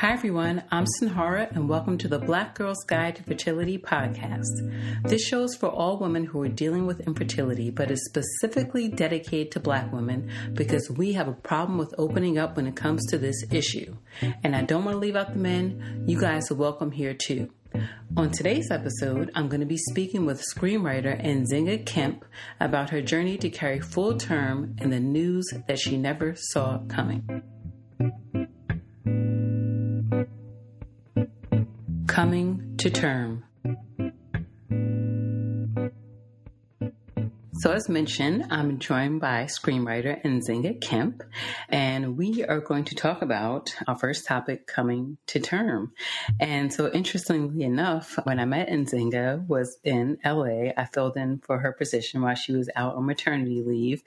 Hi, everyone. I'm Sinhara, and welcome to the Black Girl's Guide to Fertility podcast. This show is for all women who are dealing with infertility, but is specifically dedicated to Black women because we have a problem with opening up when it comes to this issue. And I don't want to leave out the men. You guys are welcome here too. On today's episode, I'm going to be speaking with screenwriter Nzinga Kemp about her journey to carry full term and the news that she never saw coming. Coming to term. So, as mentioned, I'm joined by screenwriter Nzinga Kemp, and we are going to talk about our first topic, coming to term. And so, interestingly enough, when I met Nzinga was in LA, I filled in for her position while she was out on maternity leave.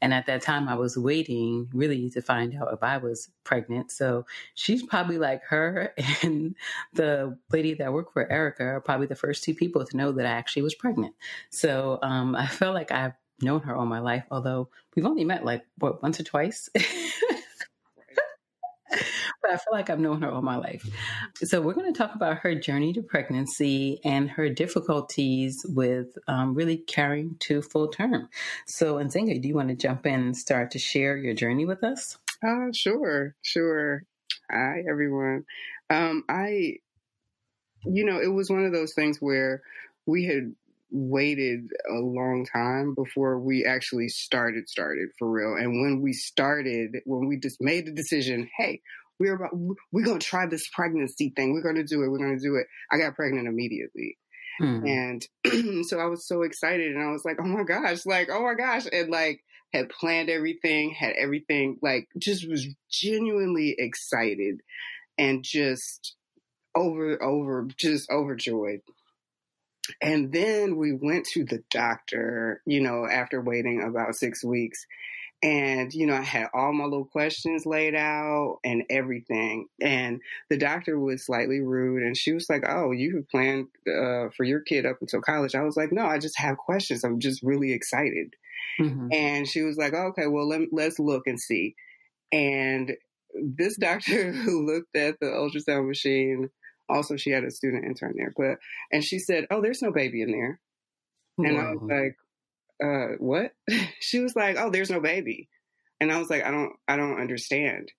And at that time, I was waiting really to find out if I was pregnant. So, she's probably like her and the lady that worked for Erica are probably the first two people to know that I actually was pregnant. So, um, I felt like I've known her all my life, although we've only met like what once or twice. but I feel like I've known her all my life. So we're going to talk about her journey to pregnancy and her difficulties with um, really carrying to full term. So, Nzinga, do you want to jump in and start to share your journey with us? Uh, sure, sure. Hi, everyone. Um, I, you know, it was one of those things where we had waited a long time before we actually started started for real. And when we started when we just made the decision hey we're about we're to try this pregnancy thing. We're to do it. We're to do it. I got pregnant immediately. Hmm. and so i was so excited and i was like oh my gosh like oh my gosh and like had planned everything had everything like just was genuinely excited and just over over just overjoyed and then we went to the doctor, you know, after waiting about six weeks. And, you know, I had all my little questions laid out and everything. And the doctor was slightly rude and she was like, Oh, you have planned uh, for your kid up until college. I was like, No, I just have questions. I'm just really excited. Mm-hmm. And she was like, Okay, well, let, let's look and see. And this doctor who looked at the ultrasound machine also, she had a student intern there, but and she said, "Oh, there's no baby in there," and I was like, uh, "What?" she was like, "Oh, there's no baby," and I was like, "I don't, I don't understand."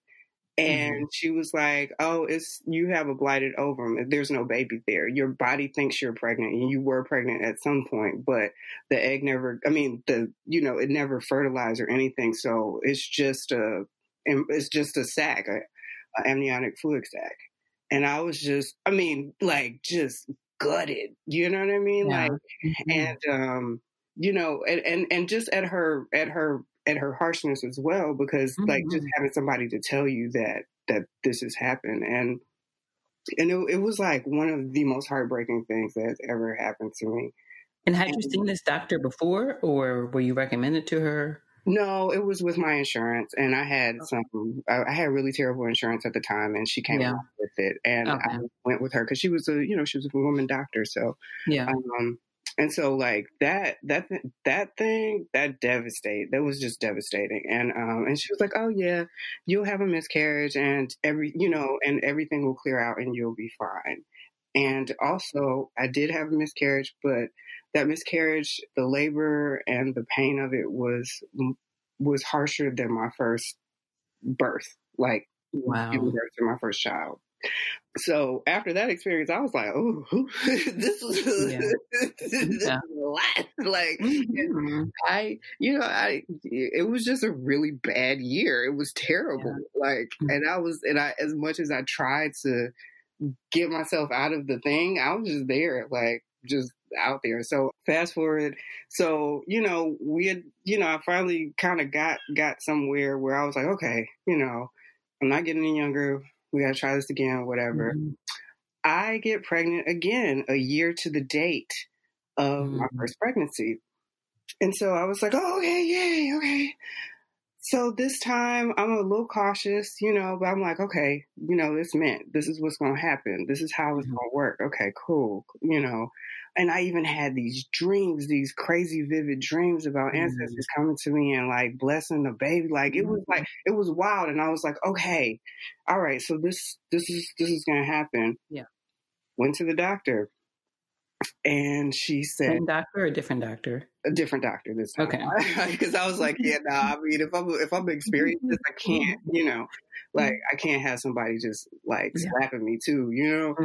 And mm-hmm. she was like, "Oh, it's you have a blighted ovum. There's no baby there. Your body thinks you're pregnant, and you were pregnant at some point, but the egg never. I mean, the you know, it never fertilized or anything. So it's just a, it's just a sac, a, a amniotic fluid sac." And I was just, I mean, like just gutted. You know what I mean? Yeah. Like, mm-hmm. and um, you know, and, and and just at her at her at her harshness as well, because mm-hmm. like just mm-hmm. having somebody to tell you that that this has happened and and it, it was like one of the most heartbreaking things that's ever happened to me. And had you seen this doctor before, or were you recommended to her? No, it was with my insurance, and I had some. I had really terrible insurance at the time, and she came yeah. with it, and okay. I went with her because she was a, you know, she was a woman doctor, so yeah. Um, and so like that that that thing that devastate that was just devastating and um and she was like oh yeah you'll have a miscarriage and every you know and everything will clear out and you'll be fine and also i did have a miscarriage but that miscarriage, the labor and the pain of it was was harsher than my first birth. Like wow. giving birth to my first child. So after that experience, I was like, "Oh, this was yeah. this yeah. a lot." Like mm-hmm. I, you know, I it was just a really bad year. It was terrible. Yeah. Like, mm-hmm. and I was, and I as much as I tried to get myself out of the thing, I was just there, like just out there. So fast forward. So, you know, we had, you know, I finally kind of got, got somewhere where I was like, okay, you know, I'm not getting any younger. We got to try this again, whatever. Mm-hmm. I get pregnant again a year to the date of mm-hmm. my first pregnancy. And so I was like, oh, okay, yay, okay. So this time I'm a little cautious, you know, but I'm like, okay, you know, this meant this is what's going to happen. This is how it's mm-hmm. going to work. Okay, cool. You know, and I even had these dreams, these crazy vivid dreams about mm-hmm. ancestors coming to me and like blessing the baby. Like it was like mm-hmm. it was wild, and I was like, okay, all right, so this this is this is gonna happen. Yeah. Went to the doctor, and she said, Same doctor or a different doctor? A different doctor this time. Okay. Because I was like, yeah, no, nah, I mean, if I'm if I'm experienced I can't, you know, like I can't have somebody just like yeah. slapping me too, you know.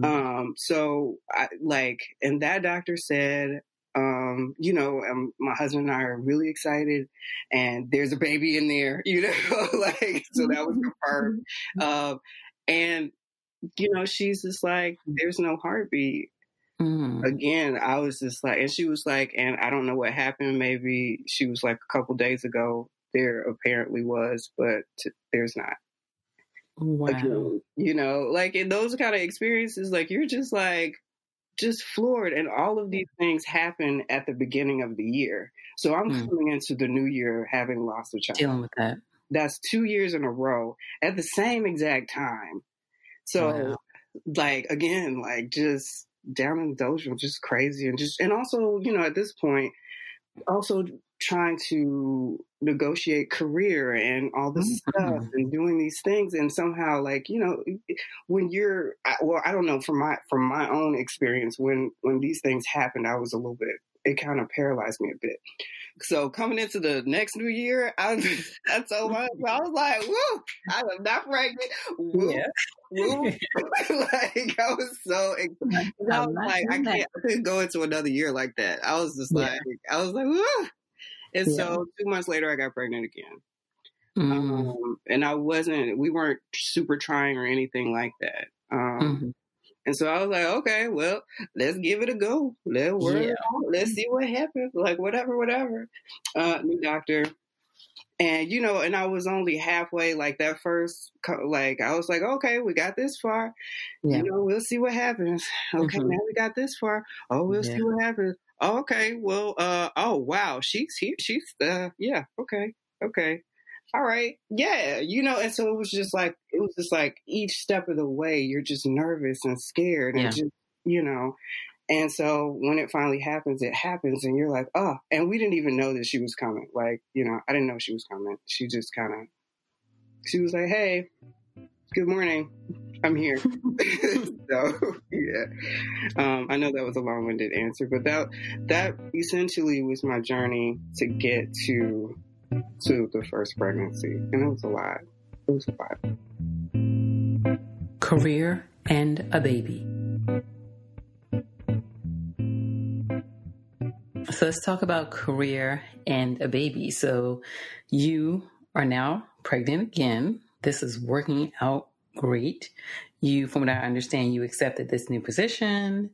Mm-hmm. Um, so I like, and that doctor said, um, you know, um, my husband and I are really excited and there's a baby in there, you know, like, so that was confirmed. Um, and, you know, she's just like, there's no heartbeat. Mm. Again, I was just like, and she was like, and I don't know what happened. Maybe she was like a couple days ago. There apparently was, but t- there's not. Wow. you know, like in those kind of experiences, like you're just like, just floored. And all of these things happen at the beginning of the year. So I'm mm. coming into the new year having lost a child. Dealing with that. That's two years in a row at the same exact time. So, wow. like, again, like just down in the dojo, just crazy. And just, and also, you know, at this point, also trying to negotiate career and all this mm-hmm. stuff and doing these things and somehow like you know when you're well i don't know from my from my own experience when when these things happened i was a little bit it kind of paralyzed me a bit so coming into the next new year i, I told my i was like woo i am not pregnant woo, yeah. woo. like i was so excited i was like i can't I couldn't go into another year like that i was just like yeah. i was like woo and yeah. so two months later, I got pregnant again. Mm. Um, and I wasn't, we weren't super trying or anything like that. Um, mm-hmm. And so I was like, okay, well, let's give it a go. Let's work yeah. Let's see what happens. Like, whatever, whatever. Uh, new doctor. And, you know, and I was only halfway, like that first, like, I was like, okay, we got this far. Yeah. You know, we'll see what happens. Okay, mm-hmm. now we got this far. Oh, we'll yeah. see what happens. Oh, okay. Well, uh, oh, wow. She's here. She's, uh, yeah. Okay. Okay. All right. Yeah. You know, and so it was just like, it was just like each step of the way, you're just nervous and scared and yeah. just, you know, and so when it finally happens, it happens, and you're like, oh, and we didn't even know that she was coming. Like, you know, I didn't know she was coming. She just kind of, she was like, hey, good morning. I'm here. so yeah, um, I know that was a long-winded answer, but that that essentially was my journey to get to to the first pregnancy, and it was a lot. It was a lot. Career and a baby. So let's talk about career and a baby. So you are now pregnant again. This is working out great. You, from what I understand, you accepted this new position.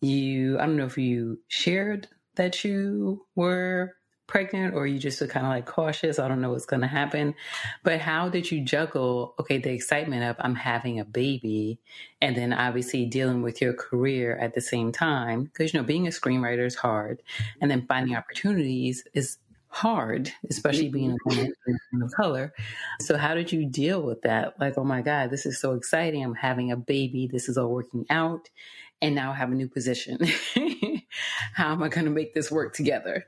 You, I don't know if you shared that you were pregnant or you just were kind of like cautious. I don't know what's going to happen. But how did you juggle, okay, the excitement of I'm having a baby and then obviously dealing with your career at the same time? Because, you know, being a screenwriter is hard and then finding opportunities is hard, especially mm-hmm. being a woman of color. So, how did you deal with that? Like, oh my God, this is so exciting. I'm having a baby. This is all working out. And now I have a new position. how am I going to make this work together?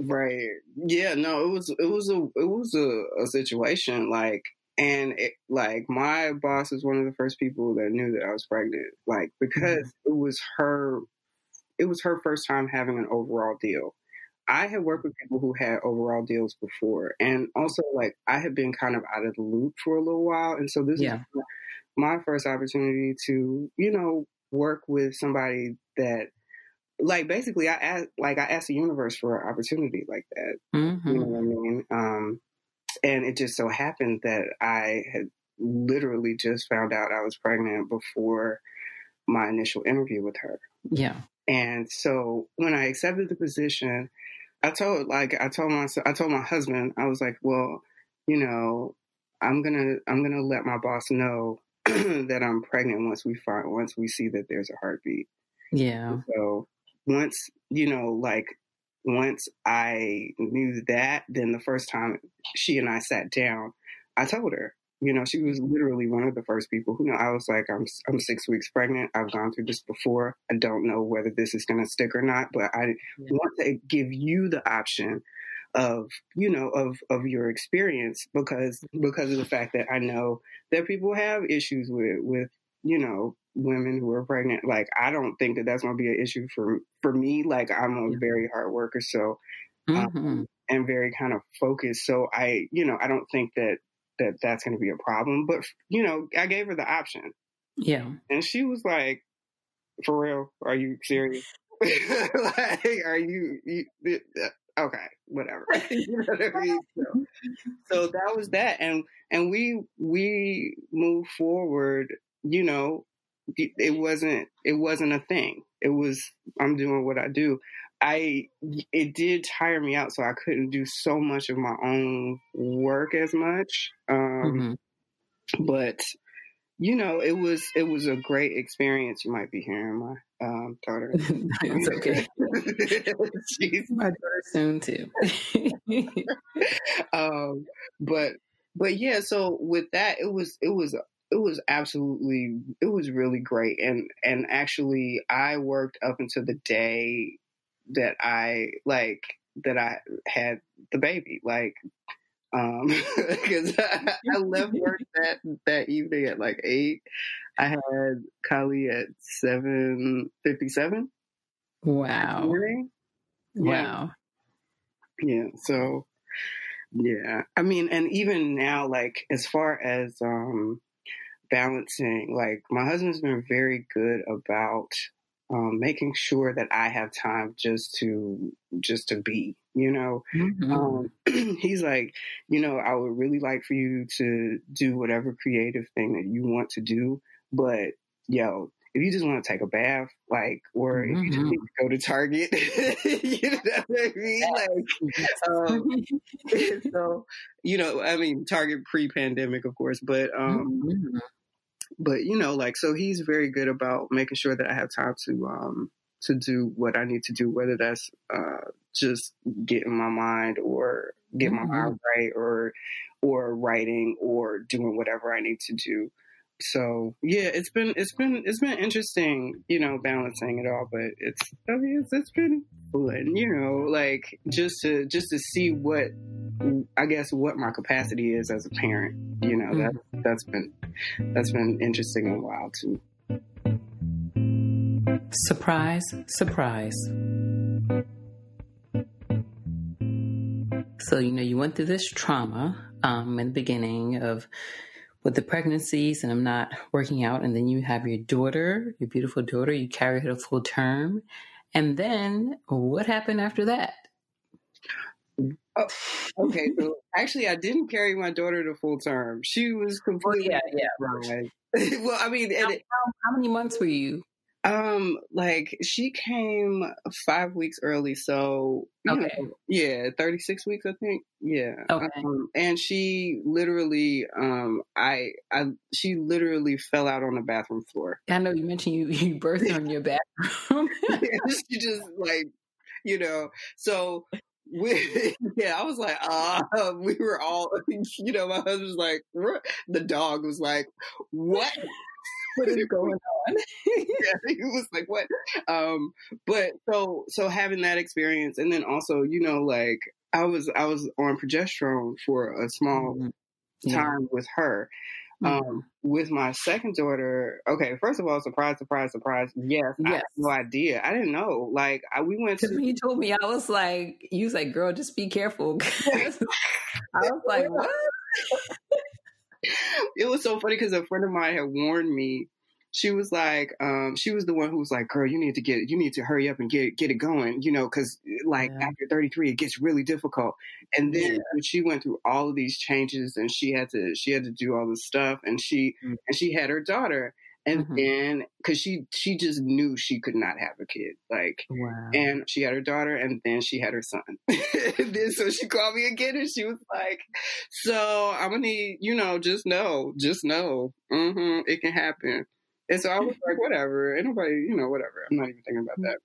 Right. Yeah. No. It was. It was a. It was a, a situation like, and it, like my boss is one of the first people that knew that I was pregnant. Like because mm-hmm. it was her. It was her first time having an overall deal. I had worked with people who had overall deals before, and also like I had been kind of out of the loop for a little while, and so this yeah. is my first opportunity to you know work with somebody that like basically I asked like I asked the universe for an opportunity like that. Mm-hmm. You know what I mean? Um, and it just so happened that I had literally just found out I was pregnant before my initial interview with her. Yeah. And so when I accepted the position, I told like I told my I told my husband I was like, well, you know, I'm gonna I'm gonna let my boss know that I'm pregnant once we find once we see that there's a heartbeat. Yeah. So once you know, like once I knew that, then the first time she and I sat down, I told her You know, she was literally one of the first people who know. I was like, I'm I'm six weeks pregnant. I've gone through this before. I don't know whether this is going to stick or not, but I yeah. want to give you the option of you know of of your experience because because of the fact that I know that people have issues with with you know women who are pregnant. Like I don't think that that's going to be an issue for for me. Like I'm a very hard worker, so um, mm-hmm. and very kind of focused. So I you know I don't think that that that's going to be a problem. But you know, I gave her the option. Yeah, and she was like, "For real? Are you serious? like, are you, you uh, okay? Whatever." you know what I mean? So, so that was that, and and we we moved forward. You know, it wasn't it wasn't a thing. It was I'm doing what I do. I it did tire me out, so I couldn't do so much of my own work as much. Um, mm-hmm. But you know, it was it was a great experience. You might be hearing my um, daughter. it's okay. She's my daughter soon too. um, but but yeah, so with that, it was it was it was absolutely it was really great and and actually I worked up until the day that I like that I had the baby. Like, um, because I, I, left work that that evening at like eight. I had Kali at seven fifty seven. Wow. Wow. Yeah. So, yeah. I mean, and even now, like as far as um balancing, like my husband's been very good about um, making sure that I have time just to just to be. You know, mm-hmm. um, he's like, you know, I would really like for you to do whatever creative thing that you want to do, but yo, if you just want to take a bath, like, or mm-hmm. if you just mm-hmm. need to go to Target, you know what I mean? Like, um, so, you know, I mean, Target pre-pandemic, of course, but um, mm-hmm but you know, like so he's very good about making sure that I have time to um to do what I need to do, whether that's uh just getting my mind or get my mm-hmm. mind right or or writing or doing whatever I need to do. So yeah, it's been it's been it's been interesting, you know, balancing it all, but it's I mean it's, it's been fun, you know, like just to just to see what I guess what my capacity is as a parent, you know, that mm-hmm. that's been that's been interesting and wild too. Surprise, surprise. So, you know, you went through this trauma um, in the beginning of with the pregnancies and I'm not working out. And then you have your daughter, your beautiful daughter, you carry her to full term. And then what happened after that? Oh, okay, so actually, I didn't carry my daughter to full term. She was completely oh, yeah, yeah. well, I mean, how, it, how, how, many months were you? Um, like she came five weeks early, so okay, know, yeah, thirty six weeks, I think. Yeah, okay. Um, and she literally, um, I, I, she literally fell out on the bathroom floor. I know you mentioned you you birthed on your bathroom. yeah, she just like, you know, so we, yeah, I was like, uh, we were all, you know, my husband was like, the dog was like, what? What is going on? yeah, he was like, what? Um, but so, so having that experience and then also, you know, like I was, I was on progesterone for a small mm-hmm. time with her. Um, mm-hmm. with my second daughter, okay, first of all, surprise, surprise, surprise. Yes, yes. No idea. I didn't know. Like, I, we went to. He told me, I was like, you was like, girl, just be careful. I was like, what? It was so funny because a friend of mine had warned me she was like, um, she was the one who was like, girl, you need to get, you need to hurry up and get, get it going, you know, cause like yeah. after 33, it gets really difficult. And then yeah. she went through all of these changes and she had to, she had to do all this stuff and she, mm-hmm. and she had her daughter. And mm-hmm. then, cause she, she just knew she could not have a kid. Like, wow. and she had her daughter and then she had her son. then, so she called me again and she was like, so I'm gonna need, you know, just know, just know, mm-hmm, it can happen. And so I was like, whatever. Ain't nobody, you know, whatever. I'm not even thinking about that.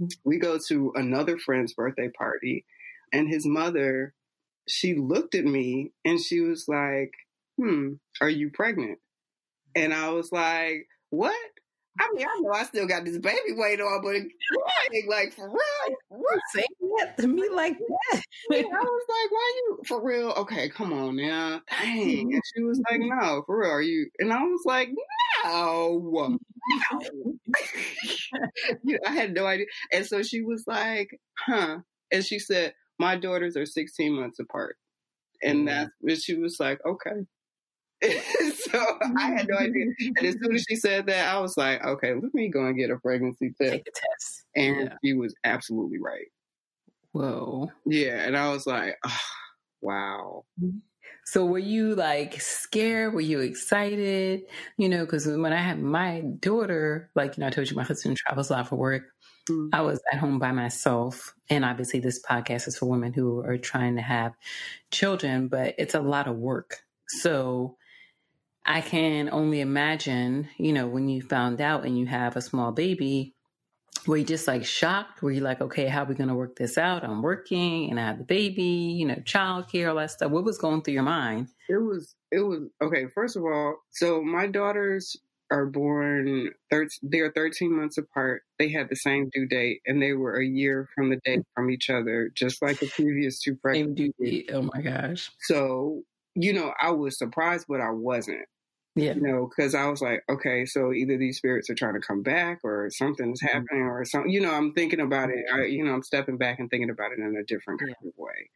Mm-hmm. We go to another friend's birthday party, and his mother, she looked at me and she was like, hmm, are you pregnant? And I was like, what? I mean, I know I still got this baby weight on, but crying like for real. What? Say that to me like that. I was like, why you for real? Okay, come on now. Dang. And she was like, no, for real, are you? And I was like, no. no. you know, I had no idea. And so she was like, huh. And she said, my daughters are 16 months apart. And that's, and she was like, okay. so I had no idea. And as soon as she said that, I was like, okay, let me go and get a pregnancy test. Take a test. And yeah. she was absolutely right. Whoa. Yeah. And I was like, oh, wow. So were you like scared? Were you excited? You know, because when I had my daughter, like, you know, I told you my husband travels a lot for work. Mm-hmm. I was at home by myself. And obviously, this podcast is for women who are trying to have children, but it's a lot of work. So I can only imagine, you know, when you found out and you have a small baby, were you just like shocked? Were you like, okay, how are we going to work this out? I'm working and I have the baby, you know, childcare, all that stuff. What was going through your mind? It was, it was, okay, first of all, so my daughters are born, thir- they're 13 months apart. They had the same due date and they were a year from the date from each other, just like the previous two pregnancies. Same due date. Oh my gosh. So, you know, I was surprised, but I wasn't. Yeah. You know, because I was like, okay, so either these spirits are trying to come back or something's mm-hmm. happening or something. You know, I'm thinking about it. I, you know, I'm stepping back and thinking about it in a different kind yeah. of way.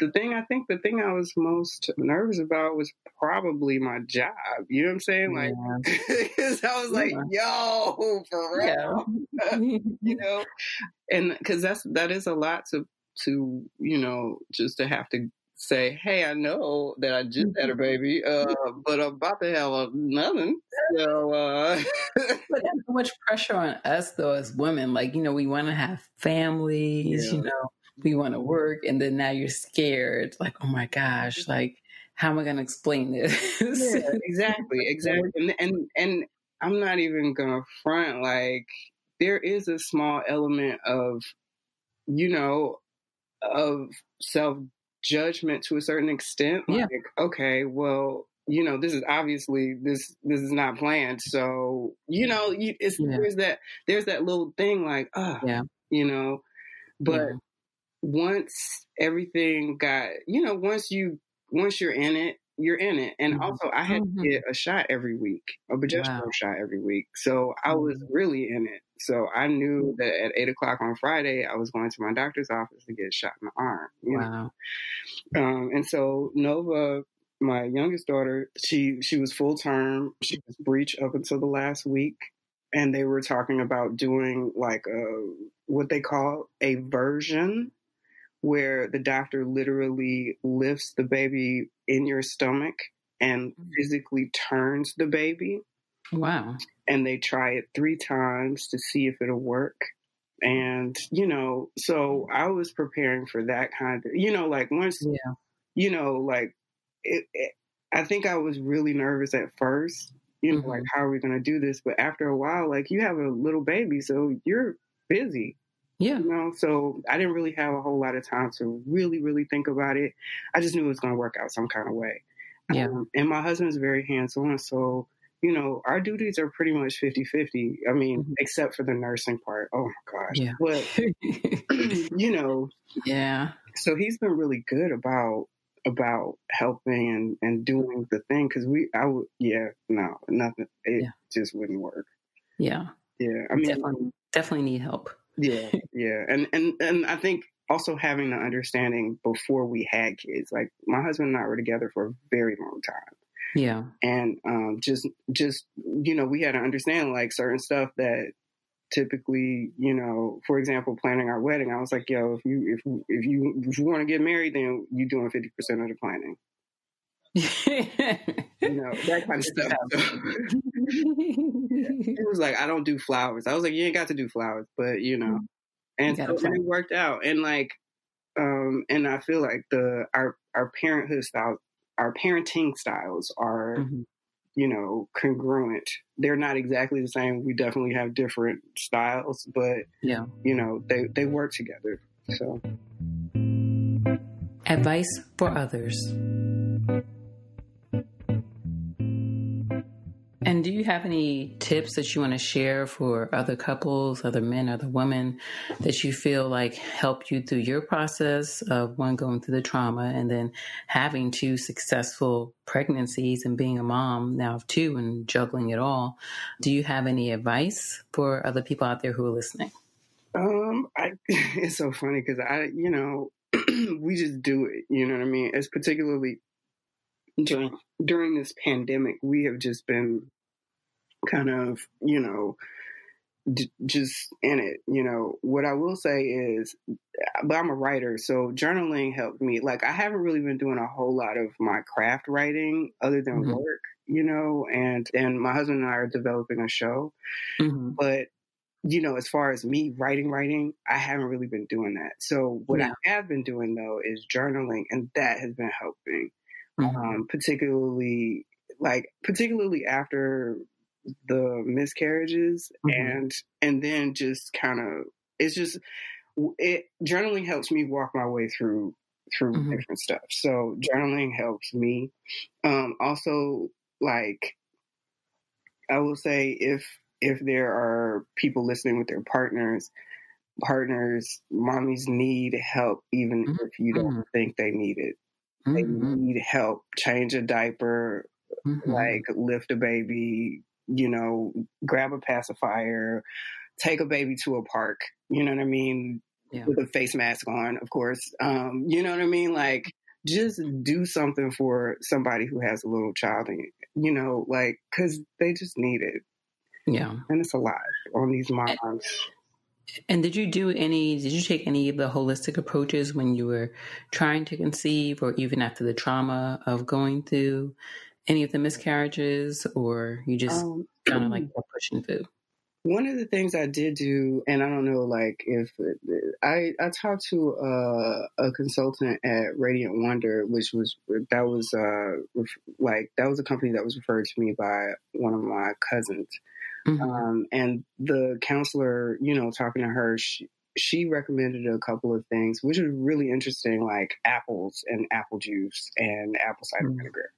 The thing I think the thing I was most nervous about was probably my job. You know what I'm saying? Like, because yeah. I was like, yo, for real. You know, and because that's that is a lot to to you know just to have to say, "Hey, I know that I just had a mm-hmm. baby, uh, but I'm about to have another." So, uh... but that's so much pressure on us, though, as women. Like, you know, we want to have families. Yeah. You know, we want to work, and then now you're scared. Like, oh my gosh, like, how am I going to explain this? yeah, exactly, exactly, and and and I'm not even gonna front. Like, there is a small element of, you know, of self judgment to a certain extent. Like, yeah. okay, well, you know, this is obviously this this is not planned. So, you know, you, it's yeah. there's that there's that little thing like, oh, yeah, you know, but yeah. once everything got, you know, once you once you're in it, you're in it. And mm-hmm. also, I had mm-hmm. to get a shot every week, a progesterone wow. shot every week. So I was mm-hmm. really in it. So I knew that at eight o'clock on Friday, I was going to my doctor's office to get a shot in the arm. wow. Um, and so Nova, my youngest daughter, she she was full term. She was breech up until the last week, and they were talking about doing like a what they call a version where the doctor literally lifts the baby in your stomach and mm. physically turns the baby. Wow. And they try it three times to see if it'll work. And, you know, so I was preparing for that kind of, you know, like once, yeah. you know, like it, it, I think I was really nervous at first, you know, mm-hmm. like how are we going to do this? But after a while, like you have a little baby, so you're busy. Yeah. You know, so I didn't really have a whole lot of time to really, really think about it. I just knew it was going to work out some kind of way. Yeah. Um, and my husband's very hands on. So, you know, our duties are pretty much 50 50. I mean, mm-hmm. except for the nursing part. Oh my gosh. Yeah. But, you know, yeah. So he's been really good about about helping and, and doing the thing because we I would yeah no nothing it yeah. just wouldn't work yeah yeah I mean definitely definitely need help yeah, yeah, and and and I think also having the understanding before we had kids. Like my husband and I were together for a very long time. Yeah, and um, just just you know we had to understand like certain stuff that typically you know for example planning our wedding i was like yo if you if if you if you want to get married then you're doing 50% of the planning you know that kind of stuff it was like I don't do flowers. I was like, you ain't got to do flowers, but you know, and, so, and it worked out. And like, um, and I feel like the our our parenthood style, our parenting styles are. Mm-hmm. You know, congruent. They're not exactly the same. We definitely have different styles, but yeah, you know, they they work together. So, advice for others. And do you have any tips that you want to share for other couples, other men, other women that you feel like help you through your process of one going through the trauma and then having two successful pregnancies and being a mom now of two and juggling it all? Do you have any advice for other people out there who are listening? Um, I, it's so funny because I, you know, we just do it. You know what I mean? It's particularly during during this pandemic, we have just been kind of, you know, d- just in it. You know, what I will say is, but I'm a writer, so journaling helped me. Like, I haven't really been doing a whole lot of my craft writing other than mm-hmm. work, you know, and and my husband and I are developing a show, mm-hmm. but you know, as far as me writing, writing, I haven't really been doing that. So what yeah. I have been doing though is journaling, and that has been helping, mm-hmm. um, particularly like particularly after the miscarriages mm-hmm. and and then just kind of it's just it journaling helps me walk my way through through mm-hmm. different stuff so journaling helps me um also like i will say if if there are people listening with their partners partners mommies need help even mm-hmm. if you don't mm-hmm. think they need it they mm-hmm. need help change a diaper mm-hmm. like lift a baby you know, grab a pacifier, take a baby to a park, you know what I mean? Yeah. With a face mask on, of course. Um, you know what I mean? Like, just do something for somebody who has a little child, and, you know, like, because they just need it. Yeah. And it's a lot on these moms. And did you do any, did you take any of the holistic approaches when you were trying to conceive or even after the trauma of going through any of the miscarriages, or you just um, kind of like pushing through? One of the things I did do, and I don't know, like if I I talked to a, a consultant at Radiant Wonder, which was that was uh like that was a company that was referred to me by one of my cousins, mm-hmm. um, and the counselor, you know, talking to her, she, she recommended a couple of things, which was really interesting, like apples and apple juice and apple cider mm-hmm. vinegar.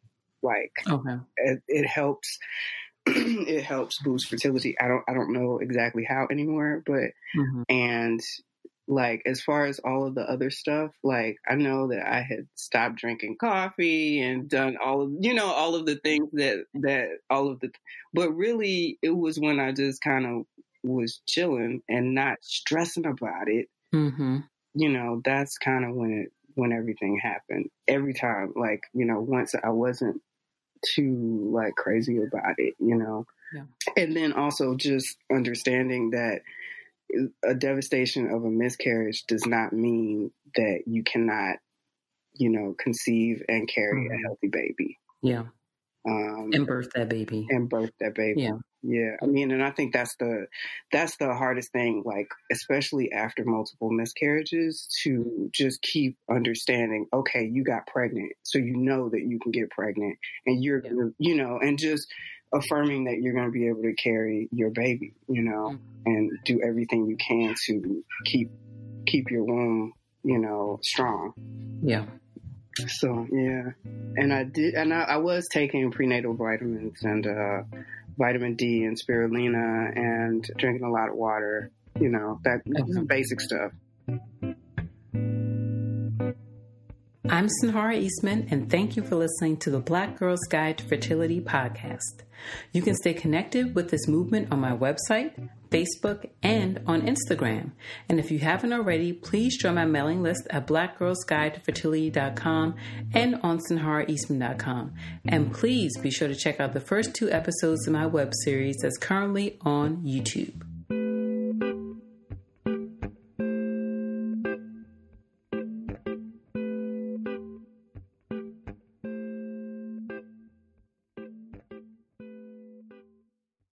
Like okay. it, it helps it helps boost fertility. I don't I don't know exactly how anymore, but mm-hmm. and like as far as all of the other stuff, like I know that I had stopped drinking coffee and done all of you know all of the things that that all of the but really it was when I just kind of was chilling and not stressing about it. Mm-hmm. You know, that's kind of when it when everything happened. Every time, like you know, once I wasn't too like crazy about it, you know. Yeah. And then also just understanding that a devastation of a miscarriage does not mean that you cannot, you know, conceive and carry mm-hmm. a healthy baby. Yeah. Um, and birth that baby. And birth that baby. Yeah. Yeah. I mean, and I think that's the that's the hardest thing, like especially after multiple miscarriages, to just keep understanding, okay, you got pregnant, so you know that you can get pregnant and you're yeah. gonna you know, and just affirming that you're gonna be able to carry your baby, you know, mm-hmm. and do everything you can to keep keep your womb, you know, strong. Yeah. So yeah, and I did, and I, I was taking prenatal vitamins and uh, vitamin D and spirulina and drinking a lot of water. You know that basic stuff. I'm Sinhara Eastman, and thank you for listening to the Black Girl's Guide to Fertility podcast. You can stay connected with this movement on my website, Facebook, and on Instagram. And if you haven't already, please join my mailing list at blackgirlsguidetofertility.com and on sinharaeastman.com. And please be sure to check out the first two episodes of my web series that's currently on YouTube.